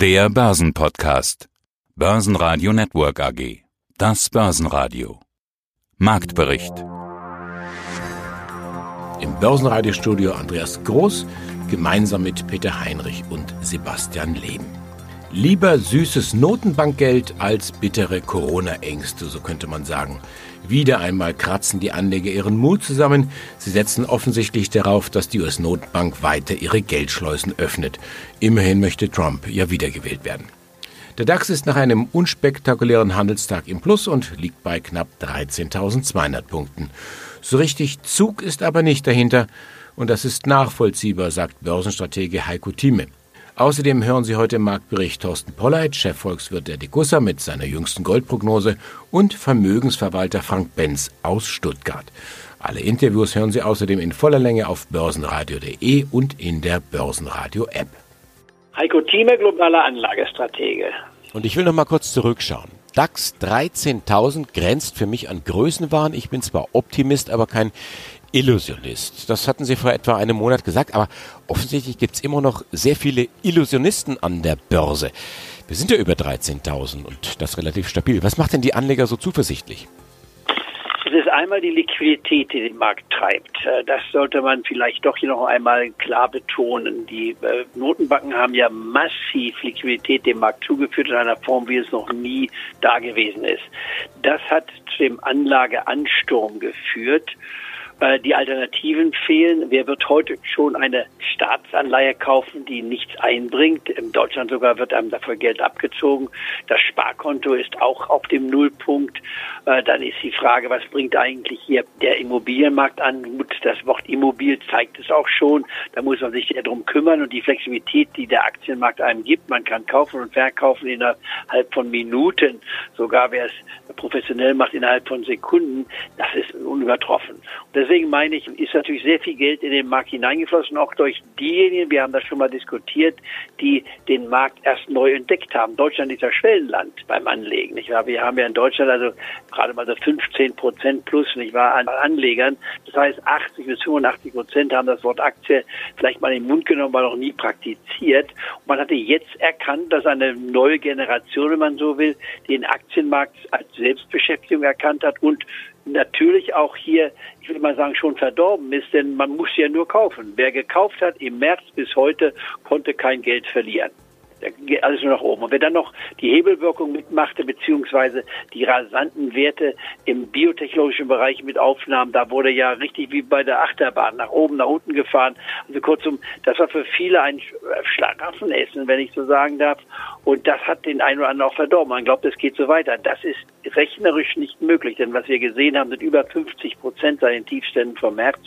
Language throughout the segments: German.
Der Börsenpodcast. Börsenradio Network AG. Das Börsenradio. Marktbericht. Im Börsenradiostudio Andreas Groß gemeinsam mit Peter Heinrich und Sebastian Leben. Lieber süßes Notenbankgeld als bittere Corona-Ängste, so könnte man sagen. Wieder einmal kratzen die Anleger ihren Mut zusammen. Sie setzen offensichtlich darauf, dass die US-Notenbank weiter ihre Geldschleusen öffnet. Immerhin möchte Trump ja wiedergewählt werden. Der DAX ist nach einem unspektakulären Handelstag im Plus und liegt bei knapp 13.200 Punkten. So richtig Zug ist aber nicht dahinter und das ist nachvollziehbar, sagt Börsenstratege Heiko Thieme. Außerdem hören Sie heute im Marktbericht Thorsten Polleit, Chefvolkswirt der Degussa mit seiner jüngsten Goldprognose und Vermögensverwalter Frank Benz aus Stuttgart. Alle Interviews hören Sie außerdem in voller Länge auf börsenradio.de und in der Börsenradio-App. Heiko Thieme, globaler Anlagestratege. Und ich will noch mal kurz zurückschauen. DAX 13.000 grenzt für mich an Größenwahn. Ich bin zwar Optimist, aber kein Illusionist. Das hatten Sie vor etwa einem Monat gesagt, aber offensichtlich gibt es immer noch sehr viele Illusionisten an der Börse. Wir sind ja über 13.000 und das relativ stabil. Was macht denn die Anleger so zuversichtlich? Es ist einmal die Liquidität, die den Markt treibt. Äh, das sollte man vielleicht doch hier noch einmal klar betonen. Die äh, Notenbanken haben ja massiv Liquidität dem Markt zugeführt in einer Form, wie es noch nie da gewesen ist. Das hat zu dem Anlageansturm geführt. Äh, die Alternativen fehlen. Wer wird heute schon eine Staatsanleihe kaufen, die nichts einbringt? In Deutschland sogar wird einem dafür Geld abgezogen. Das Sparkonto ist auch auf dem Nullpunkt. Äh, dann ist die Frage, was bringt eigentlich hier der Immobilienmarkt an? Das Wort Immobil zeigt es auch schon. Da muss man sich ja drum kümmern und die Flexibilität, die der Aktienmarkt einem gibt. Man kann kaufen und verkaufen innerhalb von Minuten. Sogar wer es professionell macht, innerhalb von Sekunden. Das ist unübertroffen. Deswegen meine ich, ist natürlich sehr viel Geld in den Markt hineingeflossen, auch durch diejenigen, wir haben das schon mal diskutiert, die den Markt erst neu entdeckt haben. Deutschland ist ja Schwellenland beim Anlegen. Nicht wahr? Wir haben ja in Deutschland also gerade mal so 15 Prozent plus, nicht wahr, an Anlegern. Das heißt, 80 bis 85 Prozent haben das Wort Aktie vielleicht mal in den Mund genommen, aber noch nie praktiziert. Und man hatte jetzt erkannt, dass eine neue Generation, wenn man so will, den Aktienmarkt als Selbstbeschäftigung erkannt hat und natürlich auch hier, ich würde mal sagen, schon verdorben ist, denn man muss ja nur kaufen. Wer gekauft hat im März bis heute, konnte kein Geld verlieren. Da geht alles nur nach oben. Und wer dann noch die Hebelwirkung mitmachte, beziehungsweise die rasanten Werte im biotechnologischen Bereich mit aufnahm, da wurde ja richtig wie bei der Achterbahn nach oben, nach unten gefahren. Also kurzum, das war für viele ein Schlaraffenessen, wenn ich so sagen darf. Und das hat den einen oder anderen auch verdorben. Man glaubt, es geht so weiter. Das ist rechnerisch nicht möglich, denn was wir gesehen haben, sind über 50 Prozent seinen Tiefständen vom März.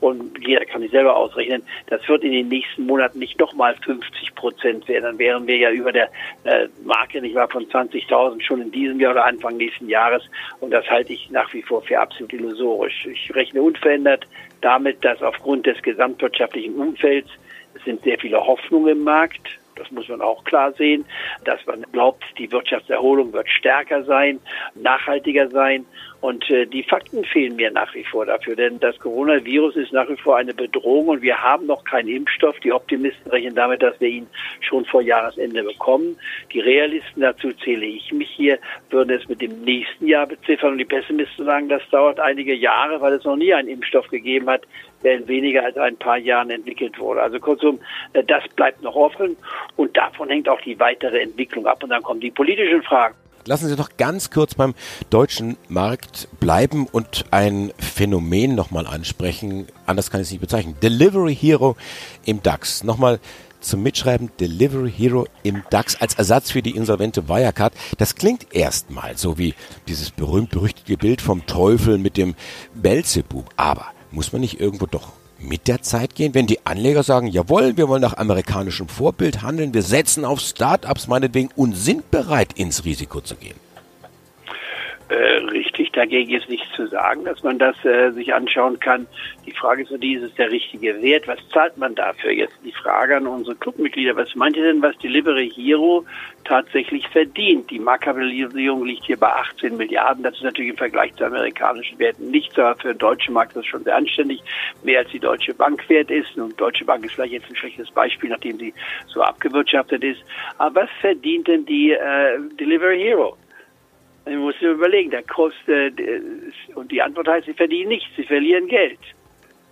Und jeder kann sich selber ausrechnen, das wird in den nächsten Monaten nicht nochmal 50 Prozent werden. Dann wären wir ja über der äh, Marke, nicht wahr, von 20.000 schon in diesem Jahr oder Anfang nächsten Jahres. Und das halte ich nach wie vor für absolut illusorisch. Ich rechne unverändert damit, dass aufgrund des gesamtwirtschaftlichen Umfelds es sind sehr viele Hoffnungen im Markt das muss man auch klar sehen, dass man glaubt, die Wirtschaftserholung wird stärker sein, nachhaltiger sein. Und äh, die Fakten fehlen mir nach wie vor dafür, denn das Coronavirus ist nach wie vor eine Bedrohung und wir haben noch keinen Impfstoff. Die Optimisten rechnen damit, dass wir ihn schon vor Jahresende bekommen. Die Realisten, dazu zähle ich mich hier, würden es mit dem nächsten Jahr beziffern und die Pessimisten sagen, das dauert einige Jahre, weil es noch nie einen Impfstoff gegeben hat, der in weniger als ein paar Jahren entwickelt wurde. Also kurzum, äh, das bleibt noch offen und davon hängt auch die weitere Entwicklung ab. Und dann kommen die politischen Fragen. Lassen Sie noch ganz kurz beim deutschen Markt bleiben und ein Phänomen nochmal ansprechen. Anders kann ich es nicht bezeichnen. Delivery Hero im DAX. Nochmal zum Mitschreiben Delivery Hero im DAX als Ersatz für die insolvente Wirecard. Das klingt erstmal so wie dieses berühmt-berüchtigte Bild vom Teufel mit dem Belzebub. Aber muss man nicht irgendwo doch mit der Zeit gehen, wenn die Anleger sagen, jawohl, wir wollen nach amerikanischem Vorbild handeln, wir setzen auf Startups meinetwegen und sind bereit, ins Risiko zu gehen? Äh, richtig, dagegen ist nichts zu sagen, dass man das äh, sich anschauen kann. Die Frage ist nur die, ist es der richtige Wert? Was zahlt man dafür? Jetzt die Frage an unsere Clubmitglieder. Was meint ihr denn, was Delivery Hero tatsächlich verdient? Die Marktkapitalisierung liegt hier bei 18 Milliarden. Das ist natürlich im Vergleich zu amerikanischen Werten nichts, aber für den deutschen Markt ist das schon sehr anständig. Mehr als die Deutsche Bank wert ist. Und Deutsche Bank ist vielleicht jetzt ein schlechtes Beispiel, nachdem sie so abgewirtschaftet ist. Aber was verdient denn die äh, Delivery Hero? Ich muss mir überlegen, der kostet, äh, und die Antwort heißt, sie verdienen nichts, sie verlieren Geld.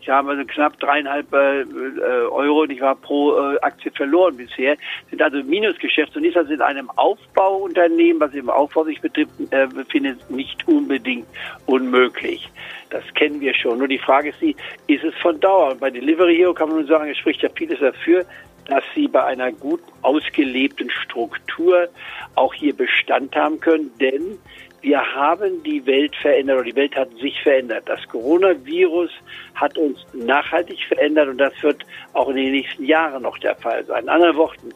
Ich habe also knapp dreieinhalb äh, äh Euro, ich war pro äh, Aktie verloren bisher. Sind also Minusgeschäfte und ist also in einem Aufbauunternehmen, was im Aufbau sich betrifft, befindet, nicht unbedingt unmöglich. Das kennen wir schon. Nur die Frage ist ist es von Dauer? Und bei Delivery Hero kann man nur sagen, es spricht ja vieles dafür, dass sie bei einer gut ausgelebten Struktur auch hier Bestand haben können, denn wir haben die Welt verändert oder die Welt hat sich verändert. Das Coronavirus hat uns nachhaltig verändert und das wird auch in den nächsten Jahren noch der Fall sein. In anderen Worten,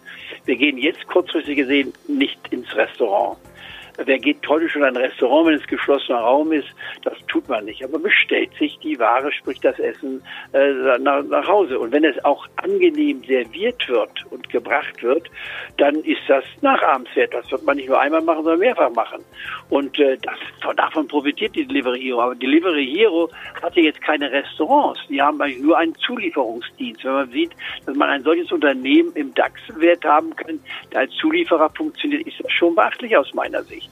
wir gehen jetzt kurzfristig gesehen nicht ins Restaurant. Wer geht heute schon in ein Restaurant, wenn es geschlossener Raum ist? Das tut man nicht. Aber bestellt sich die Ware, sprich das Essen, äh, nach, nach Hause. Und wenn es auch angenehm serviert wird und gebracht wird, dann ist das nachahmenswert. Das wird man nicht nur einmal machen, sondern mehrfach machen. Und äh, das, davon profitiert die Delivery Hero. Aber Delivery Hero hat ja jetzt keine Restaurants. Die haben eigentlich nur einen Zulieferungsdienst. Wenn man sieht, dass man ein solches Unternehmen im DAX-Wert haben kann, der als Zulieferer funktioniert, ist das schon beachtlich aus meiner Sicht.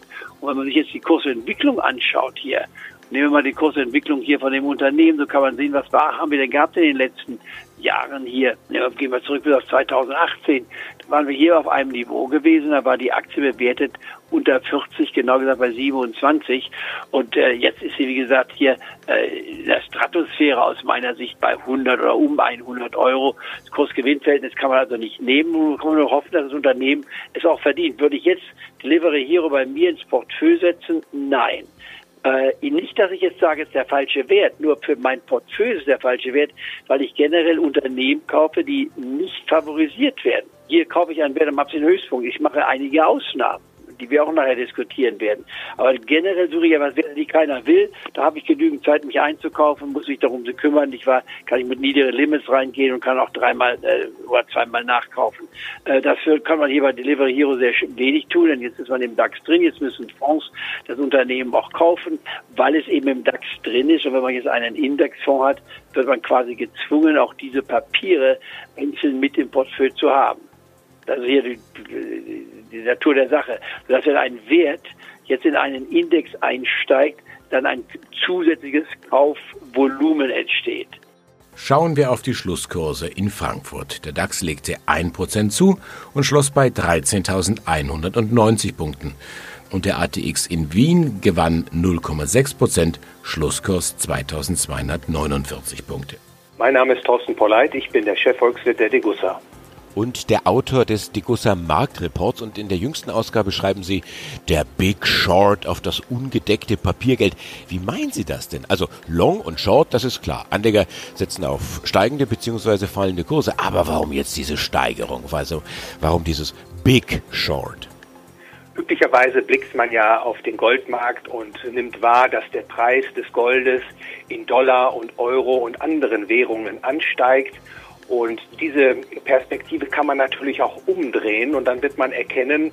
Und wenn man sich jetzt die Kursentwicklung anschaut hier, nehmen wir mal die Kursentwicklung hier von dem Unternehmen, so kann man sehen, was war, haben wir denn gehabt in den letzten Jahren hier. Gehen wir zurück bis auf 2018. Da waren wir hier auf einem Niveau gewesen, da war die Aktie bewertet unter 40, genau gesagt bei 27. Und äh, jetzt ist sie, wie gesagt, hier äh, in der Stratosphäre aus meiner Sicht bei 100 oder um 100 Euro. Das Kursgewinnverhältnis kann man also nicht nehmen. Man kann nur hoffen, dass das Unternehmen es auch verdient. Würde ich jetzt Delivery Hero bei mir ins Portfolio setzen? Nein. Äh, nicht, dass ich jetzt sage, es ist der falsche Wert, nur für mein Portfolio ist der falsche Wert, weil ich generell Unternehmen kaufe, die nicht favorisiert werden. Hier kaufe ich einen Wert am absoluten Höchstpunkt. Ich mache einige Ausnahmen die wir auch nachher diskutieren werden. Aber generell suche ich ja was, die keiner will. Da habe ich genügend Zeit, mich einzukaufen, muss mich darum zu kümmern. Ich war, kann ich mit niedrigen Limits reingehen und kann auch dreimal äh, oder zweimal nachkaufen. Äh, dafür kann man hier bei Delivery Hero sehr wenig tun, denn jetzt ist man im DAX drin. Jetzt müssen Fonds das Unternehmen auch kaufen, weil es eben im DAX drin ist. Und wenn man jetzt einen Indexfonds hat, wird man quasi gezwungen, auch diese Papiere einzeln mit im Portfolio zu haben. Das ist hier die, die Natur der Sache. Dass wenn ein Wert jetzt in einen Index einsteigt, dann ein zusätzliches Kaufvolumen entsteht. Schauen wir auf die Schlusskurse in Frankfurt. Der DAX legte 1% zu und schloss bei 13.190 Punkten. Und der ATX in Wien gewann 0,6%, Schlusskurs 2249 Punkte. Mein Name ist Thorsten Polleit, ich bin der Chefvolkswirt der Degussa und der Autor des Degussa Marktreports. Und in der jüngsten Ausgabe schreiben Sie der Big Short auf das ungedeckte Papiergeld. Wie meinen Sie das denn? Also Long und Short, das ist klar. Anleger setzen auf steigende bzw. fallende Kurse. Aber warum jetzt diese Steigerung? Also warum dieses Big Short? Üblicherweise blickt man ja auf den Goldmarkt und nimmt wahr, dass der Preis des Goldes in Dollar und Euro und anderen Währungen ansteigt und diese Perspektive kann man natürlich auch umdrehen und dann wird man erkennen,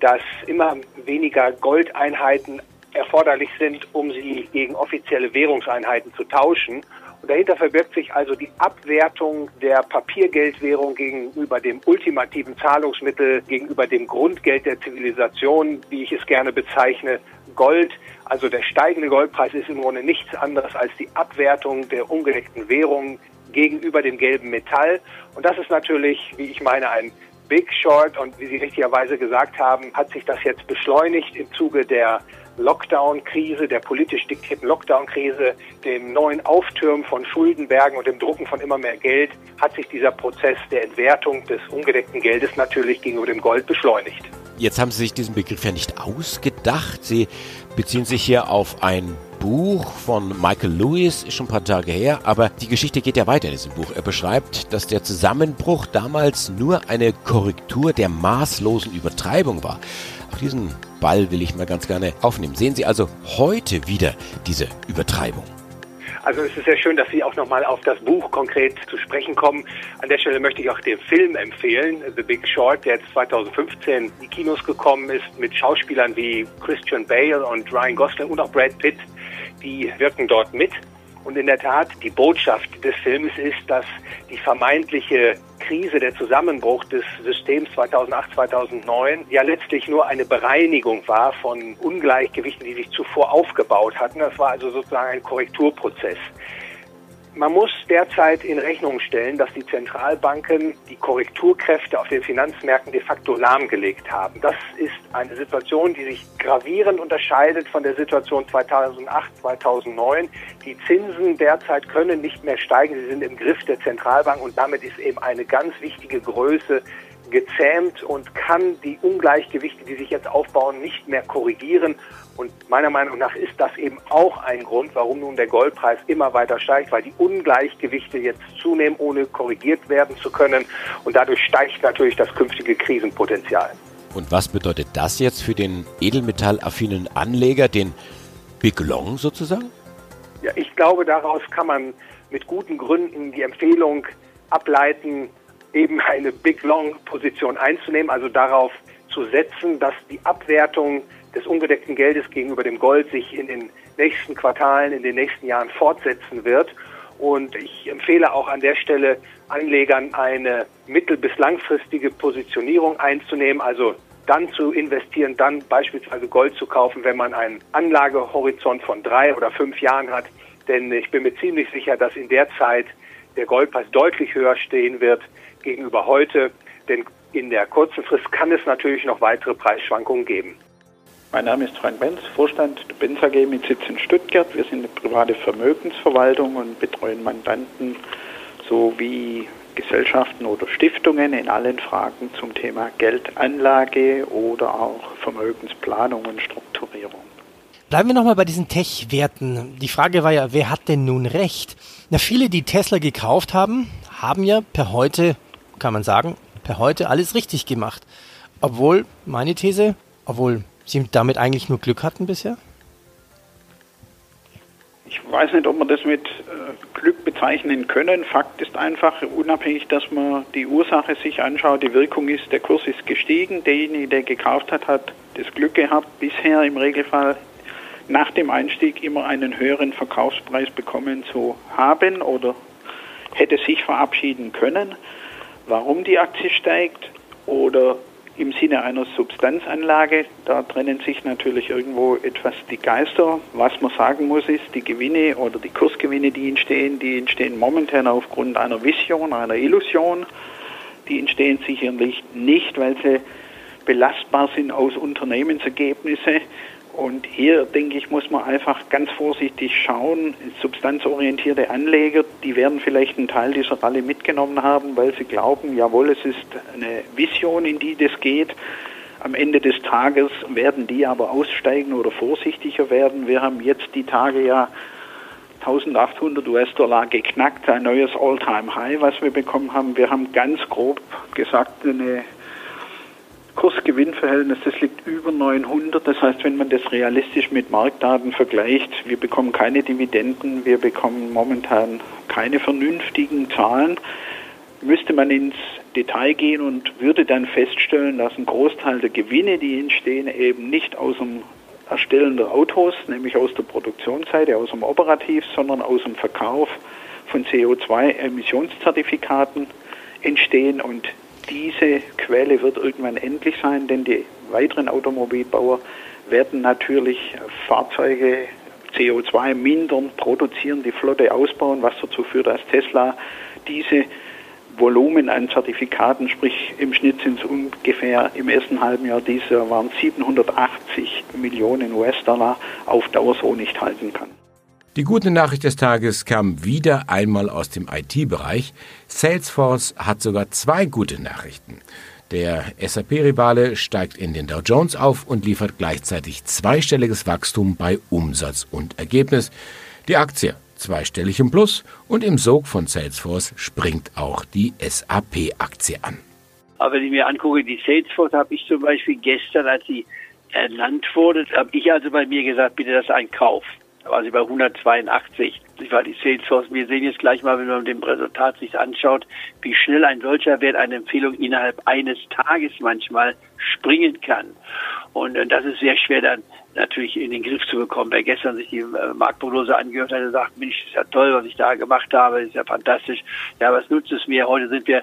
dass immer weniger Goldeinheiten erforderlich sind, um sie gegen offizielle Währungseinheiten zu tauschen. Und dahinter verbirgt sich also die Abwertung der Papiergeldwährung gegenüber dem ultimativen Zahlungsmittel, gegenüber dem Grundgeld der Zivilisation, wie ich es gerne bezeichne, Gold. Also der steigende Goldpreis ist im Grunde nichts anderes als die Abwertung der ungedeckten Währung gegenüber dem gelben Metall. Und das ist natürlich, wie ich meine, ein Big Short. Und wie Sie richtigerweise gesagt haben, hat sich das jetzt beschleunigt im Zuge der Lockdown-Krise, der politisch diktierten Lockdown-Krise, dem neuen Auftürmen von Schuldenbergen und dem Drucken von immer mehr Geld, hat sich dieser Prozess der Entwertung des ungedeckten Geldes natürlich gegenüber dem Gold beschleunigt. Jetzt haben Sie sich diesen Begriff ja nicht ausgedacht. Sie beziehen sich hier auf ein Buch von Michael Lewis, ist schon ein paar Tage her, aber die Geschichte geht ja weiter in diesem Buch. Er beschreibt, dass der Zusammenbruch damals nur eine Korrektur der maßlosen Übertreibung war. Auch diesen Ball will ich mal ganz gerne aufnehmen. Sehen Sie also heute wieder diese Übertreibung. Also es ist sehr schön, dass Sie auch nochmal auf das Buch konkret zu sprechen kommen. An der Stelle möchte ich auch den Film empfehlen, The Big Short, der jetzt 2015 in die Kinos gekommen ist, mit Schauspielern wie Christian Bale und Ryan Gosling und auch Brad Pitt. Die wirken dort mit. Und in der Tat, die Botschaft des Films ist, dass die vermeintliche Krise, der Zusammenbruch des Systems 2008, 2009 ja letztlich nur eine Bereinigung war von Ungleichgewichten, die sich zuvor aufgebaut hatten. Das war also sozusagen ein Korrekturprozess. Man muss derzeit in Rechnung stellen, dass die Zentralbanken die Korrekturkräfte auf den Finanzmärkten de facto lahmgelegt haben. Das ist eine Situation, die sich gravierend unterscheidet von der Situation 2008, 2009. Die Zinsen derzeit können nicht mehr steigen. Sie sind im Griff der Zentralbank und damit ist eben eine ganz wichtige Größe gezähmt und kann die Ungleichgewichte, die sich jetzt aufbauen, nicht mehr korrigieren. Und meiner Meinung nach ist das eben auch ein Grund, warum nun der Goldpreis immer weiter steigt, weil die Ungleichgewichte jetzt zunehmen, ohne korrigiert werden zu können. Und dadurch steigt natürlich das künftige Krisenpotenzial. Und was bedeutet das jetzt für den edelmetallaffinen Anleger, den Big Long sozusagen? Ja, ich glaube, daraus kann man mit guten Gründen die Empfehlung ableiten, eben eine Big Long Position einzunehmen, also darauf zu setzen, dass die Abwertung des ungedeckten Geldes gegenüber dem Gold sich in den nächsten Quartalen, in den nächsten Jahren fortsetzen wird. Und ich empfehle auch an der Stelle Anlegern eine mittel- bis langfristige Positionierung einzunehmen, also dann zu investieren, dann beispielsweise Gold zu kaufen, wenn man einen Anlagehorizont von drei oder fünf Jahren hat. Denn ich bin mir ziemlich sicher, dass in der Zeit der Goldpreis deutlich höher stehen wird gegenüber heute. Denn in der kurzen Frist kann es natürlich noch weitere Preisschwankungen geben. Mein Name ist Frank Benz, Vorstand der Benz AG mit Sitz in Stuttgart. Wir sind eine private Vermögensverwaltung und betreuen Mandanten sowie Gesellschaften oder Stiftungen in allen Fragen zum Thema Geldanlage oder auch Vermögensplanung und Strukturierung. Bleiben wir nochmal bei diesen Tech-Werten. Die Frage war ja, wer hat denn nun recht? Na, viele, die Tesla gekauft haben, haben ja per heute, kann man sagen, per heute alles richtig gemacht. Obwohl, meine These, obwohl sie damit eigentlich nur Glück hatten bisher? Ich weiß nicht, ob wir das mit äh, Glück bezeichnen können. Fakt ist einfach, unabhängig, dass man die Ursache sich anschaut, die Wirkung ist, der Kurs ist gestiegen. Derjenige, der gekauft hat, hat das Glück gehabt, bisher im Regelfall nach dem Einstieg immer einen höheren Verkaufspreis bekommen zu haben oder hätte sich verabschieden können. Warum die Aktie steigt oder im Sinne einer Substanzanlage, da trennen sich natürlich irgendwo etwas die Geister. Was man sagen muss, ist, die Gewinne oder die Kursgewinne, die entstehen, die entstehen momentan aufgrund einer Vision, einer Illusion. Die entstehen sicherlich nicht, weil sie belastbar sind aus Unternehmensergebnissen, und hier, denke ich, muss man einfach ganz vorsichtig schauen. Substanzorientierte Anleger, die werden vielleicht einen Teil dieser Ralle mitgenommen haben, weil sie glauben, jawohl, es ist eine Vision, in die das geht. Am Ende des Tages werden die aber aussteigen oder vorsichtiger werden. Wir haben jetzt die Tage ja 1800 US-Dollar geknackt, ein neues All-Time-High, was wir bekommen haben. Wir haben ganz grob gesagt eine Kursgewinnverhältnis, das liegt über 900. Das heißt, wenn man das realistisch mit Marktdaten vergleicht, wir bekommen keine Dividenden, wir bekommen momentan keine vernünftigen Zahlen, müsste man ins Detail gehen und würde dann feststellen, dass ein Großteil der Gewinne, die entstehen, eben nicht aus dem Erstellen der Autos, nämlich aus der Produktionsseite, aus dem Operativ, sondern aus dem Verkauf von CO2-Emissionszertifikaten entstehen und diese Quelle wird irgendwann endlich sein, denn die weiteren Automobilbauer werden natürlich Fahrzeuge CO2 mindern, produzieren, die Flotte ausbauen, was dazu führt, dass Tesla diese Volumen an Zertifikaten, sprich im Schnitt sind es ungefähr im ersten halben Jahr dieser waren 780 Millionen US-Dollar auf Dauer so nicht halten kann. Die gute Nachricht des Tages kam wieder einmal aus dem IT-Bereich. Salesforce hat sogar zwei gute Nachrichten. Der SAP-Rivale steigt in den Dow Jones auf und liefert gleichzeitig zweistelliges Wachstum bei Umsatz und Ergebnis. Die Aktie zweistellig im Plus und im Sog von Salesforce springt auch die SAP-Aktie an. Aber wenn ich mir angucke, die Salesforce habe ich zum Beispiel gestern, als sie ernannt wurde, habe ich also bei mir gesagt, bitte das ist. Sie bei 182. Ich war die Salesforce. Wir sehen jetzt gleich mal, wenn man dem Resultat sich anschaut, wie schnell ein solcher Wert eine Empfehlung innerhalb eines Tages manchmal springen kann. Und äh, das ist sehr schwer dann natürlich in den Griff zu bekommen. Wer gestern sich die äh, Marktprognose angehört hat, der sagt, Mensch, ist ja toll, was ich da gemacht habe, ist ja fantastisch. Ja, was nutzt es mir? Heute sind wir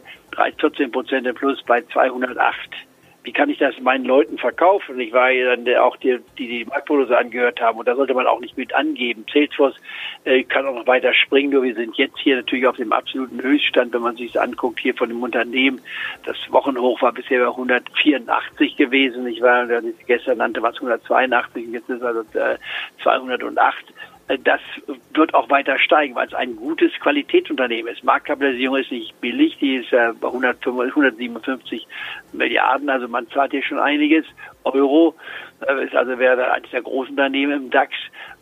14 Prozent im Plus bei 208 wie kann ich das meinen Leuten verkaufen? Ich war ja dann auch die, die die Marktprognose angehört haben und da sollte man auch nicht mit angeben. Salesforce äh, kann auch noch weiter springen, nur wir sind jetzt hier natürlich auf dem absoluten Höchststand, wenn man sich das anguckt, hier von dem Unternehmen. Das Wochenhoch war bisher bei 184 gewesen. Ich war, gestern nannte was 182, jetzt ist es also äh, 208 das wird auch weiter steigen, weil es ein gutes Qualitätsunternehmen ist. Marktkapitalisierung ist nicht billig, die ist äh, bei 157 Milliarden, also man zahlt hier schon einiges. Euro äh, ist also wäre eines der großen Unternehmen im DAX.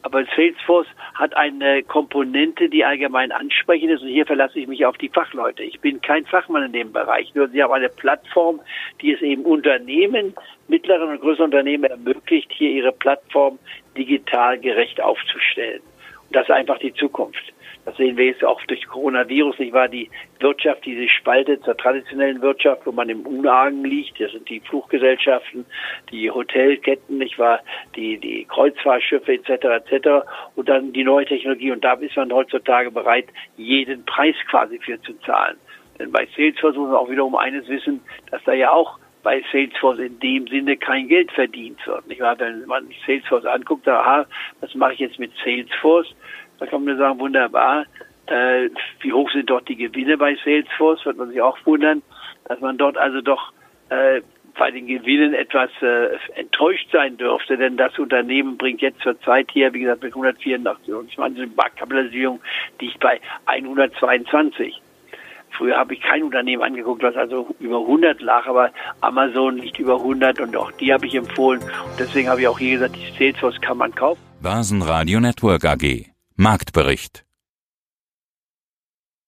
Aber Salesforce hat eine Komponente, die allgemein ansprechend ist. Und hier verlasse ich mich auf die Fachleute. Ich bin kein Fachmann in dem Bereich. Nur sie haben eine Plattform, die es eben Unternehmen, mittleren und größeren Unternehmen ermöglicht, hier ihre Plattform digital gerecht aufzustellen. Und das ist einfach die Zukunft. Das sehen wir jetzt auch durch Coronavirus, nicht wahr? Die Wirtschaft, die sich spaltet zur traditionellen Wirtschaft, wo man im Unargen liegt. Das sind die Fluggesellschaften, die Hotelketten, nicht wahr? Die, die Kreuzfahrtschiffe etc. etc. Und dann die neue Technologie. Und da ist man heutzutage bereit, jeden Preis quasi für zu zahlen. Denn bei Salesforce muss man auch wiederum eines wissen, dass da ja auch bei Salesforce in dem Sinne kein Geld verdient wird. Nicht wahr? Wenn man sich Salesforce anguckt, aha, was mache ich jetzt mit Salesforce? Da kann man sagen, wunderbar, äh, wie hoch sind dort die Gewinne bei Salesforce, wird man sich auch wundern, dass man dort also doch äh, bei den Gewinnen etwas äh, enttäuscht sein dürfte, denn das Unternehmen bringt jetzt zur Zeit hier, wie gesagt, mit 184 und ich meine, die Marktkapitalisierung liegt bei 122. Früher habe ich kein Unternehmen angeguckt, was also über 100 lag, aber Amazon liegt über 100 und auch die habe ich empfohlen. Und deswegen habe ich auch hier gesagt, die Salesforce kann man kaufen. Basen Radio Network AG Marktbericht